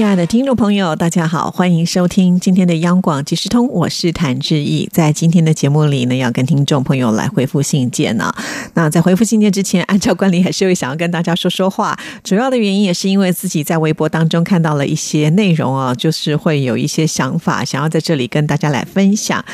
亲爱的听众朋友，大家好，欢迎收听今天的央广即时通，我是谭志毅。在今天的节目里呢，要跟听众朋友来回复信件呢。那在回复信件之前，按照惯例，还是会想要跟大家说说话。主要的原因也是因为自己在微博当中看到了一些内容啊，就是会有一些想法，想要在这里跟大家来分享。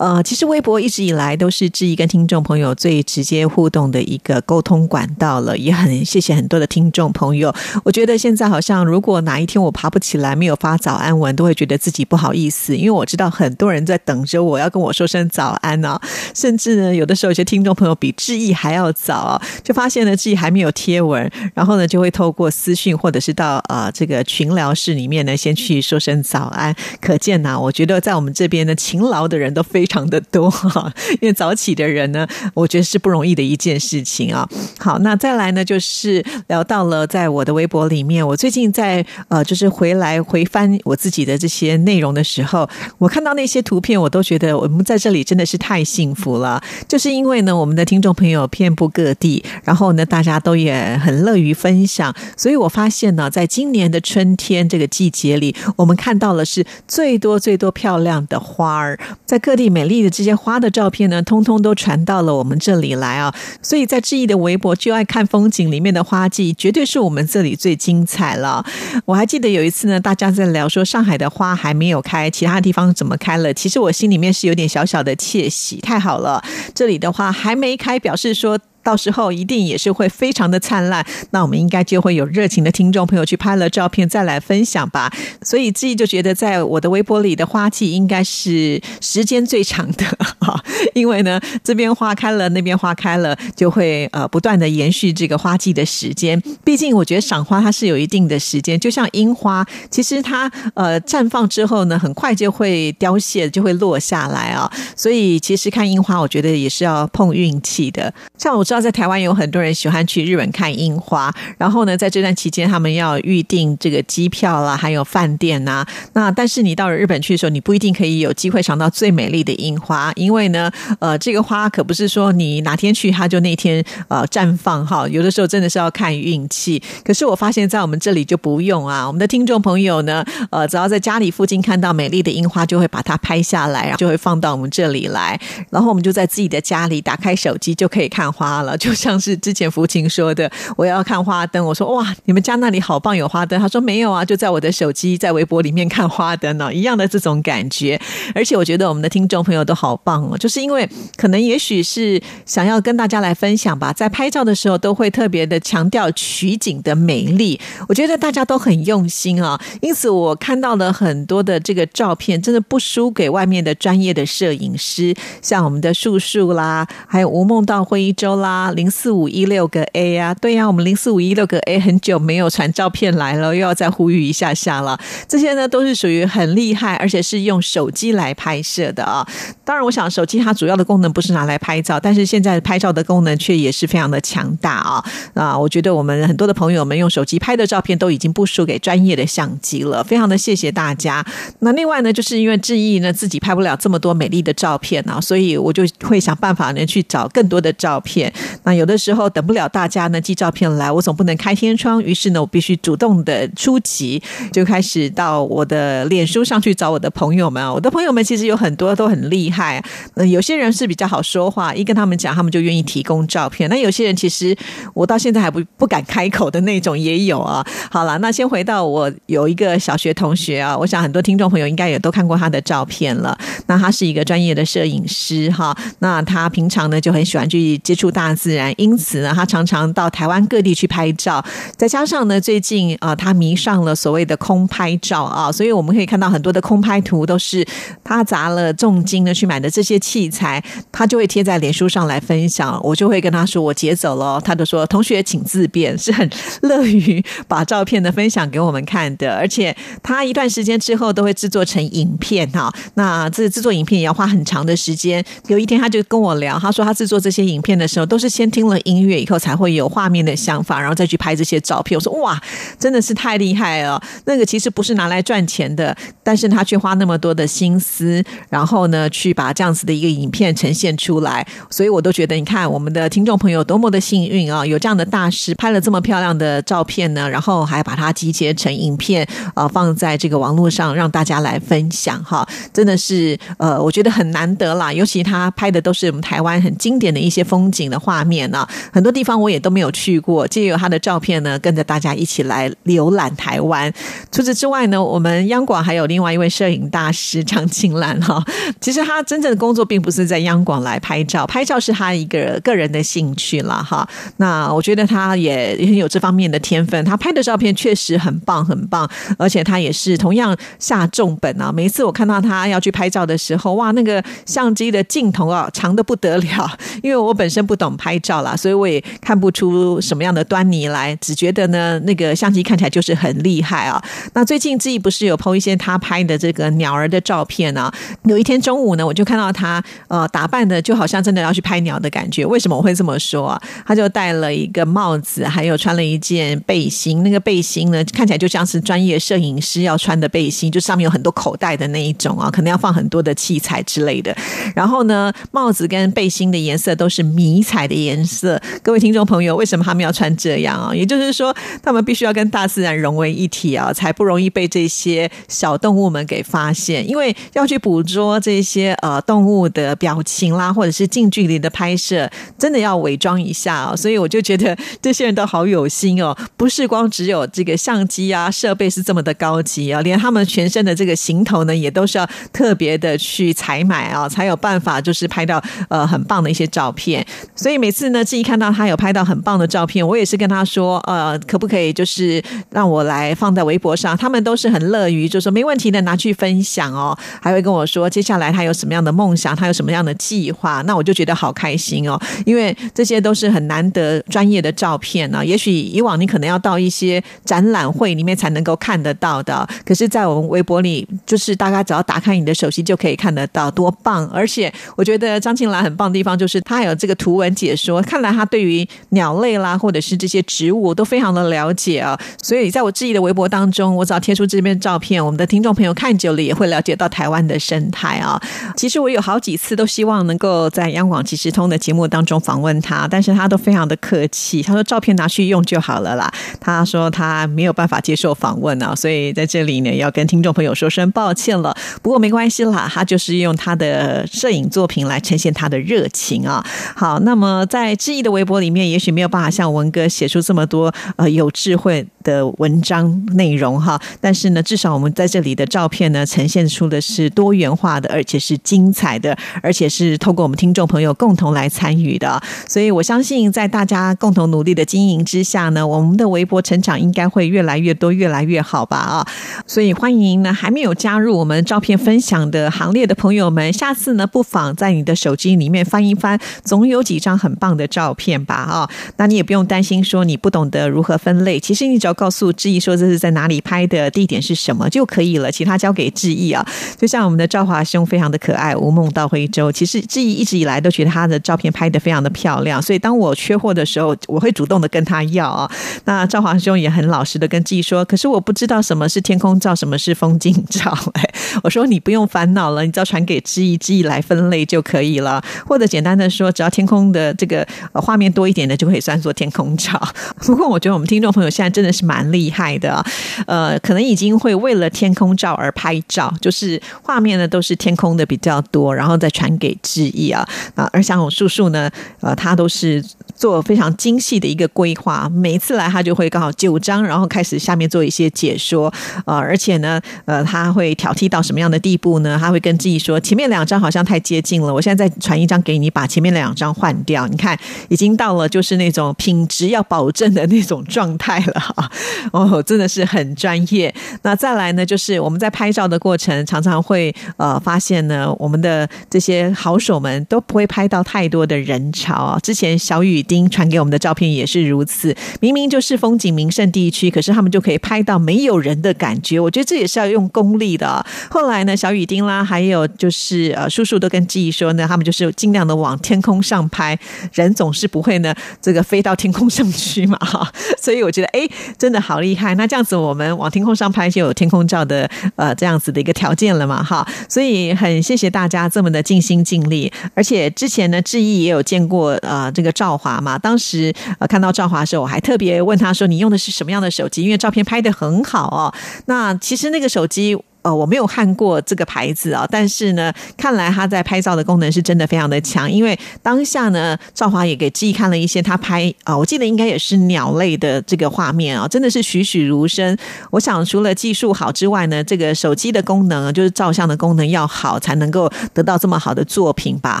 呃，其实微博一直以来都是志毅跟听众朋友最直接互动的一个沟通管道了，也很谢谢很多的听众朋友。我觉得现在好像，如果哪一天我爬不起来，没有发早安文，都会觉得自己不好意思，因为我知道很多人在等着我要跟我说声早安呢。甚至呢，有的时候有些听众朋友比志毅还要早，就发现呢志毅还没有贴文，然后呢就会透过私讯或者是到呃这个群聊室里面呢，先去说声早安。可见呐，我觉得在我们这边呢，勤劳的人都非常 常。的多哈，因为早起的人呢，我觉得是不容易的一件事情啊。好，那再来呢，就是聊到了在我的微博里面，我最近在呃，就是回来回翻我自己的这些内容的时候，我看到那些图片，我都觉得我们在这里真的是太幸福了。就是因为呢，我们的听众朋友遍布各地，然后呢，大家都也很乐于分享，所以我发现呢，在今年的春天这个季节里，我们看到了是最多最多漂亮的花儿，在各地美。丽的这些花的照片呢，通通都传到了我们这里来啊！所以在志毅的微博就爱看风景里面的花季，绝对是我们这里最精彩了。我还记得有一次呢，大家在聊说上海的花还没有开，其他地方怎么开了？其实我心里面是有点小小的窃喜，太好了，这里的花还没开，表示说。到时候一定也是会非常的灿烂，那我们应该就会有热情的听众朋友去拍了照片再来分享吧。所以自己就觉得，在我的微博里的花季应该是时间最长的 哈，因为呢这边花开了，那边花开了，就会呃不断的延续这个花季的时间。毕竟我觉得赏花它是有一定的时间，就像樱花，其实它呃绽放之后呢，很快就会凋谢，就会落下来啊。所以其实看樱花，我觉得也是要碰运气的。像我。知道在台湾有很多人喜欢去日本看樱花，然后呢，在这段期间他们要预定这个机票啦，还有饭店呐。那但是你到了日本去的时候，你不一定可以有机会尝到最美丽的樱花，因为呢，呃，这个花可不是说你哪天去它就那天呃绽放哈，有的时候真的是要看运气。可是我发现，在我们这里就不用啊，我们的听众朋友呢，呃，只要在家里附近看到美丽的樱花，就会把它拍下来，然后就会放到我们这里来，然后我们就在自己的家里打开手机就可以看花。了，就像是之前福琴说的，我要看花灯。我说哇，你们家那里好棒，有花灯。他说没有啊，就在我的手机，在微博里面看花灯呢，一样的这种感觉。而且我觉得我们的听众朋友都好棒哦，就是因为可能也许是想要跟大家来分享吧，在拍照的时候都会特别的强调取景的美丽。我觉得大家都很用心啊，因此我看到了很多的这个照片，真的不输给外面的专业的摄影师，像我们的树树啦，还有吴梦到会议周啦。啊，零四五一六个 A 啊，对呀，我们零四五一六个 A 很久没有传照片来了，又要再呼吁一下下了。这些呢都是属于很厉害，而且是用手机来拍摄的啊。当然，我想手机它主要的功能不是拿来拍照，但是现在拍照的功能却也是非常的强大啊。啊，我觉得我们很多的朋友们用手机拍的照片都已经不输给专业的相机了，非常的谢谢大家。那另外呢，就是因为志毅呢自己拍不了这么多美丽的照片啊，所以我就会想办法呢去找更多的照片。那有的时候等不了大家呢寄照片来，我总不能开天窗，于是呢我必须主动的出击，就开始到我的脸书上去找我的朋友们。我的朋友们其实有很多都很厉害，呃，有些人是比较好说话，一跟他们讲，他们就愿意提供照片。那有些人其实我到现在还不不敢开口的那种也有啊。好了，那先回到我有一个小学同学啊，我想很多听众朋友应该也都看过他的照片了。那他是一个专业的摄影师哈，那他平常呢就很喜欢去接触大。自然，因此呢，他常常到台湾各地去拍照。再加上呢，最近啊，他迷上了所谓的空拍照啊，所以我们可以看到很多的空拍图都是他砸了重金呢去买的这些器材，他就会贴在脸书上来分享。我就会跟他说：“我截走了。”他就说：“同学请自便。”是很乐于把照片呢分享给我们看的。而且他一段时间之后都会制作成影片哈。那这制作影片也要花很长的时间。有一天他就跟我聊，他说他制作这些影片的时候。都是先听了音乐以后才会有画面的想法，然后再去拍这些照片。我说哇，真的是太厉害了！那个其实不是拿来赚钱的，但是他却花那么多的心思，然后呢，去把这样子的一个影片呈现出来。所以我都觉得，你看我们的听众朋友多么的幸运啊，有这样的大师拍了这么漂亮的照片呢，然后还把它集结成影片，呃，放在这个网络上让大家来分享哈，真的是呃，我觉得很难得啦。尤其他拍的都是我们台湾很经典的一些风景的画面呢，很多地方我也都没有去过，借由他的照片呢，跟着大家一起来浏览台湾。除此之外呢，我们央广还有另外一位摄影大师张青兰哈，其实他真正的工作并不是在央广来拍照，拍照是他一个个人的兴趣了哈。那我觉得他也很有这方面的天分，他拍的照片确实很棒很棒，而且他也是同样下重本啊。每一次我看到他要去拍照的时候，哇，那个相机的镜头啊长的不得了，因为我本身不懂拍照啦，所以我也看不出什么样的端倪来，只觉得呢那个相机看起来就是很厉害啊。那最近志毅不是有 PO 一些他拍的这个鸟儿的照片啊？有一天中午呢，我就看到他呃打扮的就好像真的要去拍鸟的感觉。为什么我会这么说啊？他就戴了一个帽子，还有穿了一件背心。那个背心呢，看起来就像是专业摄影师要穿的背心，就上面有很多口袋的那一种啊，可能要放很多的器材之类的。然后呢，帽子跟背心的颜色都是迷彩的颜色。各位听众朋友，为什么他们要穿这样啊？也就是说，他们必须要跟大自然融为一体啊，才不容易被这些小动物们给发现。因为要去捕捉这些呃动物的表情啦，或者是近距离的拍摄，真的要伪装一下哦。所以我就觉得这些人都好有心哦，不是光只有这个相机啊设备是这么的高级啊，连他们全身的这个行头呢，也都是要特别的去采买啊，才有办法就是拍到呃很棒的一些照片。所以以每次呢，自己看到他有拍到很棒的照片，我也是跟他说，呃，可不可以就是让我来放在微博上？他们都是很乐于就说没问题的，拿去分享哦，还会跟我说接下来他有什么样的梦想，他有什么样的计划，那我就觉得好开心哦，因为这些都是很难得专业的照片呢。也许以往你可能要到一些展览会里面才能够看得到的，可是，在我们微博里，就是大家只要打开你的手机就可以看得到，多棒！而且我觉得张庆兰很棒的地方就是他有这个图文解说，看来他对于鸟类啦或者是这些植物都非常的了解啊。所以在我质疑的微博当中，我只要贴出这边照片，我们的听众朋友看久了也会了解到台湾的生态啊。其实我有好几次都希望能够在央广即时通的节目当中访问他，但是他都非常的客气，他说照片拿去用就好了啦。他说他没有办法接受访问啊，所以在这里呢要跟听众朋友说声抱歉了。不过没关系啦，他就是用他的摄影作品来呈现他的热情啊。好，那么呃在志毅的微博里面，也许没有办法像文哥写出这么多呃有智慧的文章内容哈，但是呢，至少我们在这里的照片呢，呈现出的是多元化的，而且是精彩的，而且是透过我们听众朋友共同来参与的。所以我相信，在大家共同努力的经营之下呢，我们的微博成长应该会越来越多，越来越好吧啊！所以欢迎呢，还没有加入我们照片分享的行列的朋友们，下次呢，不妨在你的手机里面翻一翻，总有几张很棒的照片吧哈！那你也不用担心说你不懂得如何分类，其实你只要告诉志毅说这是在哪里拍的，地点是什么就可以了，其他交给志毅啊。就像我们的赵华兄非常的可爱，无梦到徽州，其实志毅一直以来都觉得他的照片拍的非常的漂亮，所以当我缺货的时候，我会主动的跟他要啊。那赵华兄也很老实的跟志毅说，可是我不知道什么是天空照，什么是风景照。哎，我说你不用烦恼了，你只要传给志毅，志毅来分类就可以了。或者简单的说，只要天空的呃这个画面多一点的，就可以算作天空照。不过我觉得我们听众朋友现在真的是蛮厉害的，呃，可能已经会为了天空照而拍照，就是画面呢都是天空的比较多，然后再传给志毅啊。啊，而像我叔叔呢，呃，他都是做非常精细的一个规划，每一次来他就会刚好九张，然后开始下面做一些解说，呃，而且呢，呃，他会挑剔到什么样的地步呢？他会跟志毅说，前面两张好像太接近了，我现在再传一张给你，把前面两张换掉。你看，已经到了就是那种品质要保证的那种状态了哈。哦，真的是很专业。那再来呢，就是我们在拍照的过程，常常会呃发现呢，我们的这些好手们都不会拍到太多的人潮。之前小雨丁传给我们的照片也是如此，明明就是风景名胜地区，可是他们就可以拍到没有人的感觉。我觉得这也是要用功力的。后来呢，小雨丁啦，还有就是呃叔叔都跟记忆说呢，他们就是尽量的往天空上拍。人总是不会呢这个飞到天空上去嘛哈，所以我觉得哎，真的好厉害。那这样子我们往天空上拍就有天空照的呃这样子的一个条件了嘛哈，所以很谢谢大家这么的尽心尽力。而且之前呢，志毅也有见过呃这个赵华嘛，当时呃看到赵华的时候，我还特别问他说你用的是什么样的手机？因为照片拍的很好哦。那其实那个手机。呃，我没有看过这个牌子啊，但是呢，看来他在拍照的功能是真的非常的强。因为当下呢，赵华也给志毅看了一些他拍啊，我记得应该也是鸟类的这个画面啊，真的是栩栩如生。我想除了技术好之外呢，这个手机的功能就是照相的功能要好，才能够得到这么好的作品吧？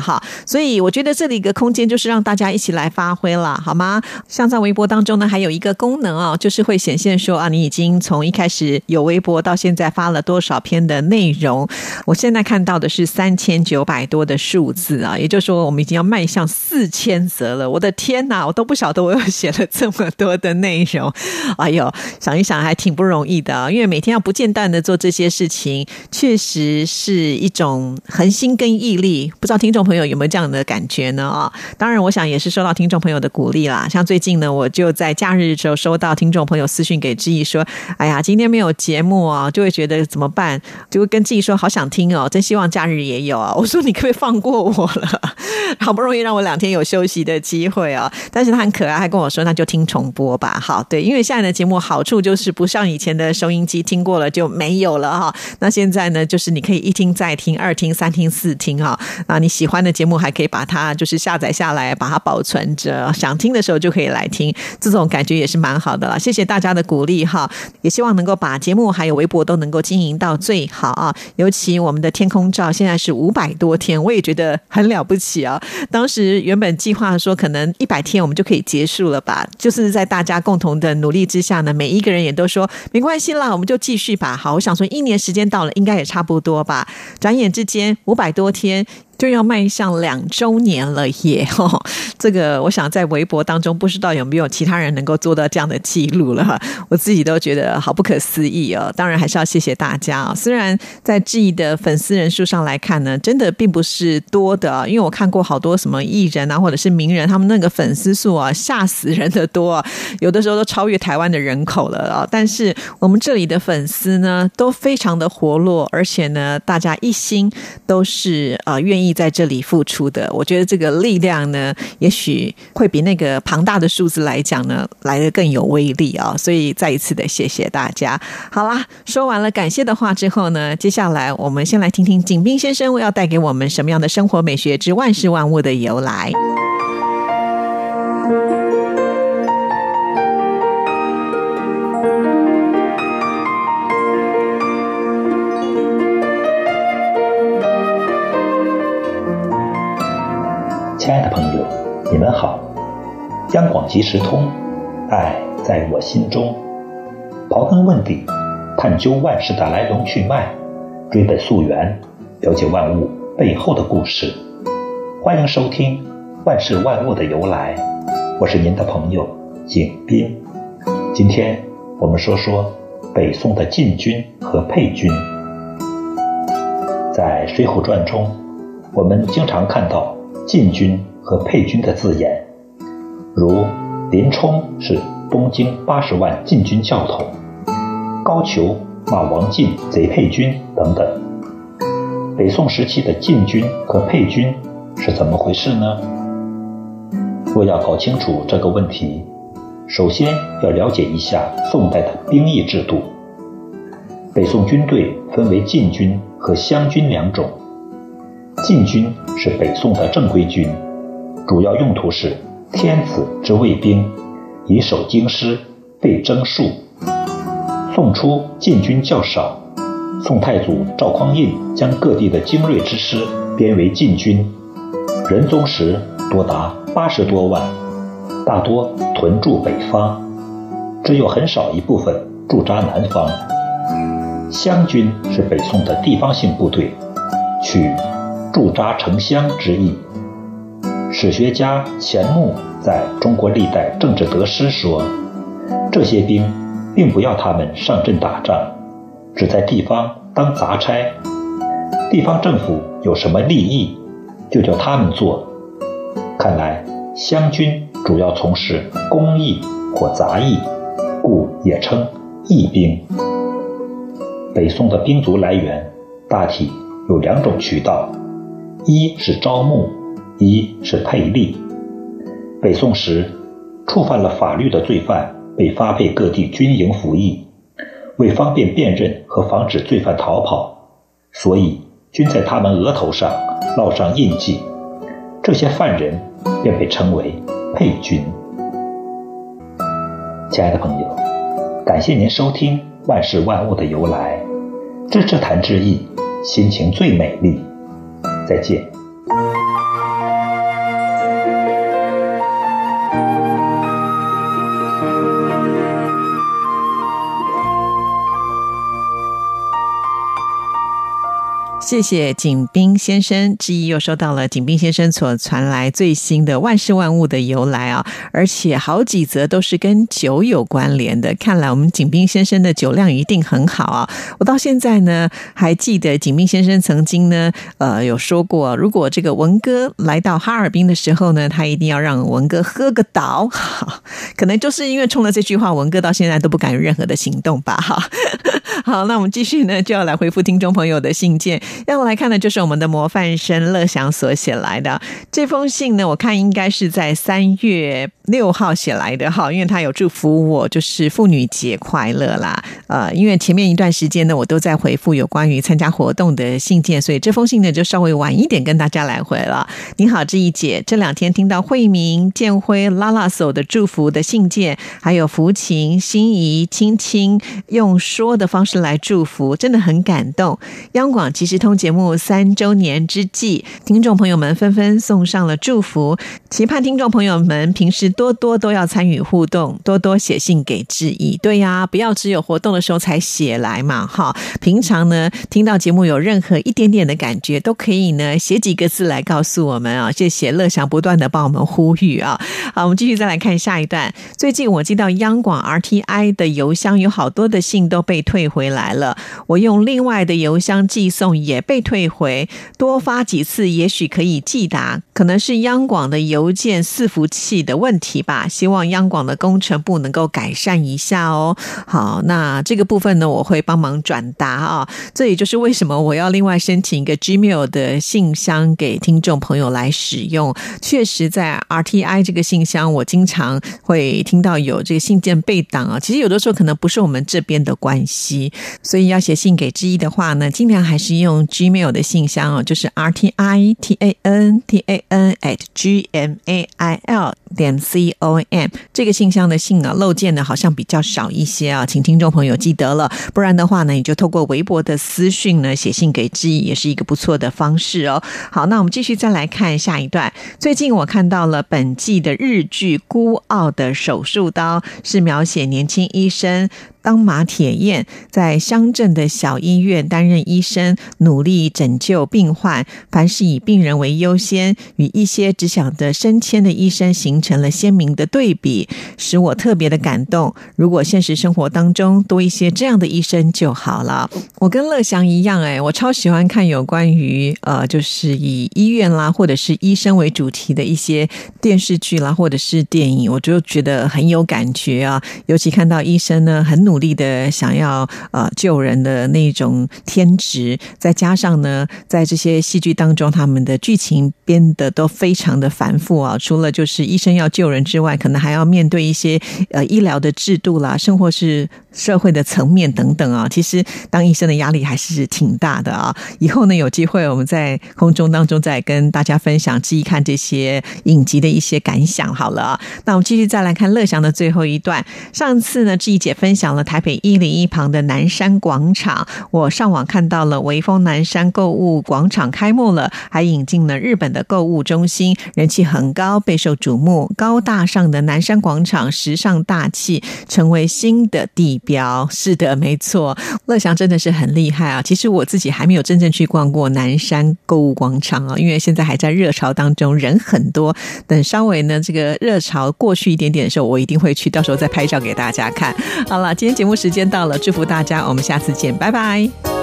哈，所以我觉得这里一个空间就是让大家一起来发挥了，好吗？像在微博当中呢，还有一个功能啊，就是会显现说啊，你已经从一开始有微博到现在发了多少。照片的内容，我现在看到的是三千九百多的数字啊，也就是说，我们已经要迈向四千则了。我的天哪，我都不晓得我又写了这么多的内容。哎呦，想一想还挺不容易的啊，因为每天要不间断的做这些事情，确实是一种恒心跟毅力。不知道听众朋友有没有这样的感觉呢？啊，当然，我想也是受到听众朋友的鼓励啦。像最近呢，我就在假日的时候收到听众朋友私讯给志毅说：“哎呀，今天没有节目啊，就会觉得怎么办？”就会跟自己说好想听哦，真希望假日也有啊！我说你可不可以放过我了？好不容易让我两天有休息的机会啊！但是他很可爱，还跟我说那就听重播吧。好，对，因为现在的节目好处就是不像以前的收音机听过了就没有了哈。那现在呢，就是你可以一听再听，二听三听四听哈。啊，你喜欢的节目还可以把它就是下载下来，把它保存着，想听的时候就可以来听，这种感觉也是蛮好的了。谢谢大家的鼓励哈，也希望能够把节目还有微博都能够经营到。最好啊！尤其我们的天空照现在是五百多天，我也觉得很了不起啊。当时原本计划说可能一百天我们就可以结束了吧，就是在大家共同的努力之下呢，每一个人也都说没关系啦，我们就继续吧。好，我想说一年时间到了，应该也差不多吧。转眼之间五百多天。就要迈向两周年了耶！哈，这个我想在微博当中，不知道有没有其他人能够做到这样的记录了。我自己都觉得好不可思议哦。当然还是要谢谢大家啊。虽然在质疑的粉丝人数上来看呢，真的并不是多的，因为我看过好多什么艺人啊，或者是名人，他们那个粉丝数啊，吓死人的多，有的时候都超越台湾的人口了啊。但是我们这里的粉丝呢，都非常的活络，而且呢，大家一心都是呃愿意。在这里付出的，我觉得这个力量呢，也许会比那个庞大的数字来讲呢，来的更有威力啊！所以再一次的谢谢大家。好啦，说完了感谢的话之后呢，接下来我们先来听听景斌先生要带给我们什么样的生活美学之万事万物的由来。央广即时通，爱在我心中。刨根问底，探究万事的来龙去脉，追本溯源，了解万物背后的故事。欢迎收听《万事万物的由来》，我是您的朋友景斌。今天我们说说北宋的禁军和配军。在《水浒传》中，我们经常看到。禁军和配军的字眼，如林冲是东京八十万禁军教头，高俅骂王进贼配军等等。北宋时期的禁军和配军是怎么回事呢？若要搞清楚这个问题，首先要了解一下宋代的兵役制度。北宋军队分为禁军和乡军两种。禁军是北宋的正规军，主要用途是天子之卫兵，以守京师，备征戍。宋初禁军较少，宋太祖赵匡胤将各地的精锐之师编为禁军，仁宗时多达八十多万，大多屯驻北方，只有很少一部分驻扎南方。湘军是北宋的地方性部队，取。驻扎城乡之意。史学家钱穆在中国历代政治得失说，这些兵并不要他们上阵打仗，只在地方当杂差，地方政府有什么利益，就叫他们做。看来湘军主要从事工役或杂役，故也称役兵。北宋的兵卒来源大体有两种渠道，一是招募，一是配吏。北宋时，触犯了法律的罪犯被发配各地军营服役，为方便辨认和防止罪犯逃跑，所以均在他们额头上烙上印记，这些犯人便被称为配军。亲爱的朋友，感谢您收听《万事万物的由来》，这这谈之意，心情最美丽。再见。谢谢景斌先生，之一又收到了景斌先生所传来最新的万事万物的由来啊，而且好几则都是跟酒有关联的。看来我们景斌先生的酒量一定很好啊！我到现在呢还记得景斌先生曾经呢呃有说过，如果这个文哥来到哈尔滨的时候呢，他一定要让文哥喝个倒。可能就是因为冲了这句话，文哥到现在都不敢有任何的行动吧？哈，好，那我们继续呢，就要来回复听众朋友的信件。让我来看的就是我们的模范生乐祥所写来的。这封信呢，我看应该是在三月六号写来的哈，因为他有祝福我，就是妇女节快乐啦。呃，因为前面一段时间呢，我都在回复有关于参加活动的信件，所以这封信呢就稍微晚一点跟大家来回了。你好，志怡姐，这两天听到慧明、建辉、拉拉手的祝福的信件，还有福琴、心仪、青青用说的方式来祝福，真的很感动。央广即时通。节目三周年之际，听众朋友们纷纷送上了祝福，期盼听众朋友们平时多多都要参与互动，多多写信给致意。对呀，不要只有活动的时候才写来嘛，哈。平常呢，听到节目有任何一点点的感觉，都可以呢写几个字来告诉我们啊。谢谢乐祥不断的帮我们呼吁啊。好，我们继续再来看下一段。最近我接到央广 RTI 的邮箱，有好多的信都被退回来了，我用另外的邮箱寄送也。被退回，多发几次也许可以寄达，可能是央广的邮件伺服器的问题题吧。希望央广的工程部能够改善一下哦。好，那这个部分呢，我会帮忙转达啊。这也就是为什么我要另外申请一个 Gmail 的信箱给听众朋友来使用。确实，在 RTI 这个信箱，我经常会听到有这个信件被挡啊。其实有的时候可能不是我们这边的关系，所以要写信给之一的话呢，尽量还是用。Gmail 的信箱哦，就是 r t i t a n t a n at g m a i l 点 c o m 这个信箱的信啊漏件呢好像比较少一些啊，请听众朋友记得了，不然的话呢，你就透过微博的私讯呢写信给志毅，也是一个不错的方式哦。好，那我们继续再来看下一段。最近我看到了本季的日剧《孤傲的手术刀》，是描写年轻医生。当马铁燕在乡镇的小医院担任医生，努力拯救病患，凡是以病人为优先，与一些只想着升迁的医生形成了鲜明的对比，使我特别的感动。如果现实生活当中多一些这样的医生就好了。我跟乐祥一样，哎，我超喜欢看有关于呃，就是以医院啦或者是医生为主题的一些电视剧啦或者是电影，我就觉得很有感觉啊。尤其看到医生呢，很努。努力的想要呃救人的那种天职，再加上呢，在这些戏剧当中，他们的剧情编的都非常的繁复啊。除了就是医生要救人之外，可能还要面对一些呃医疗的制度啦，甚或是社会的层面等等啊。其实当医生的压力还是挺大的啊。以后呢，有机会我们在空中当中再跟大家分享，记忆看这些影集的一些感想。好了，那我们继续再来看乐祥的最后一段。上次呢，志毅姐分享了。台北一零一旁的南山广场，我上网看到了微风南山购物广场开幕了，还引进了日本的购物中心，人气很高，备受瞩目。高大上的南山广场，时尚大气，成为新的地表。是的，没错，乐祥真的是很厉害啊！其实我自己还没有真正去逛过南山购物广场啊，因为现在还在热潮当中，人很多。等稍微呢这个热潮过去一点点的时候，我一定会去，到时候再拍照给大家看。好了，今天。节目时间到了，祝福大家，我们下次见，拜拜。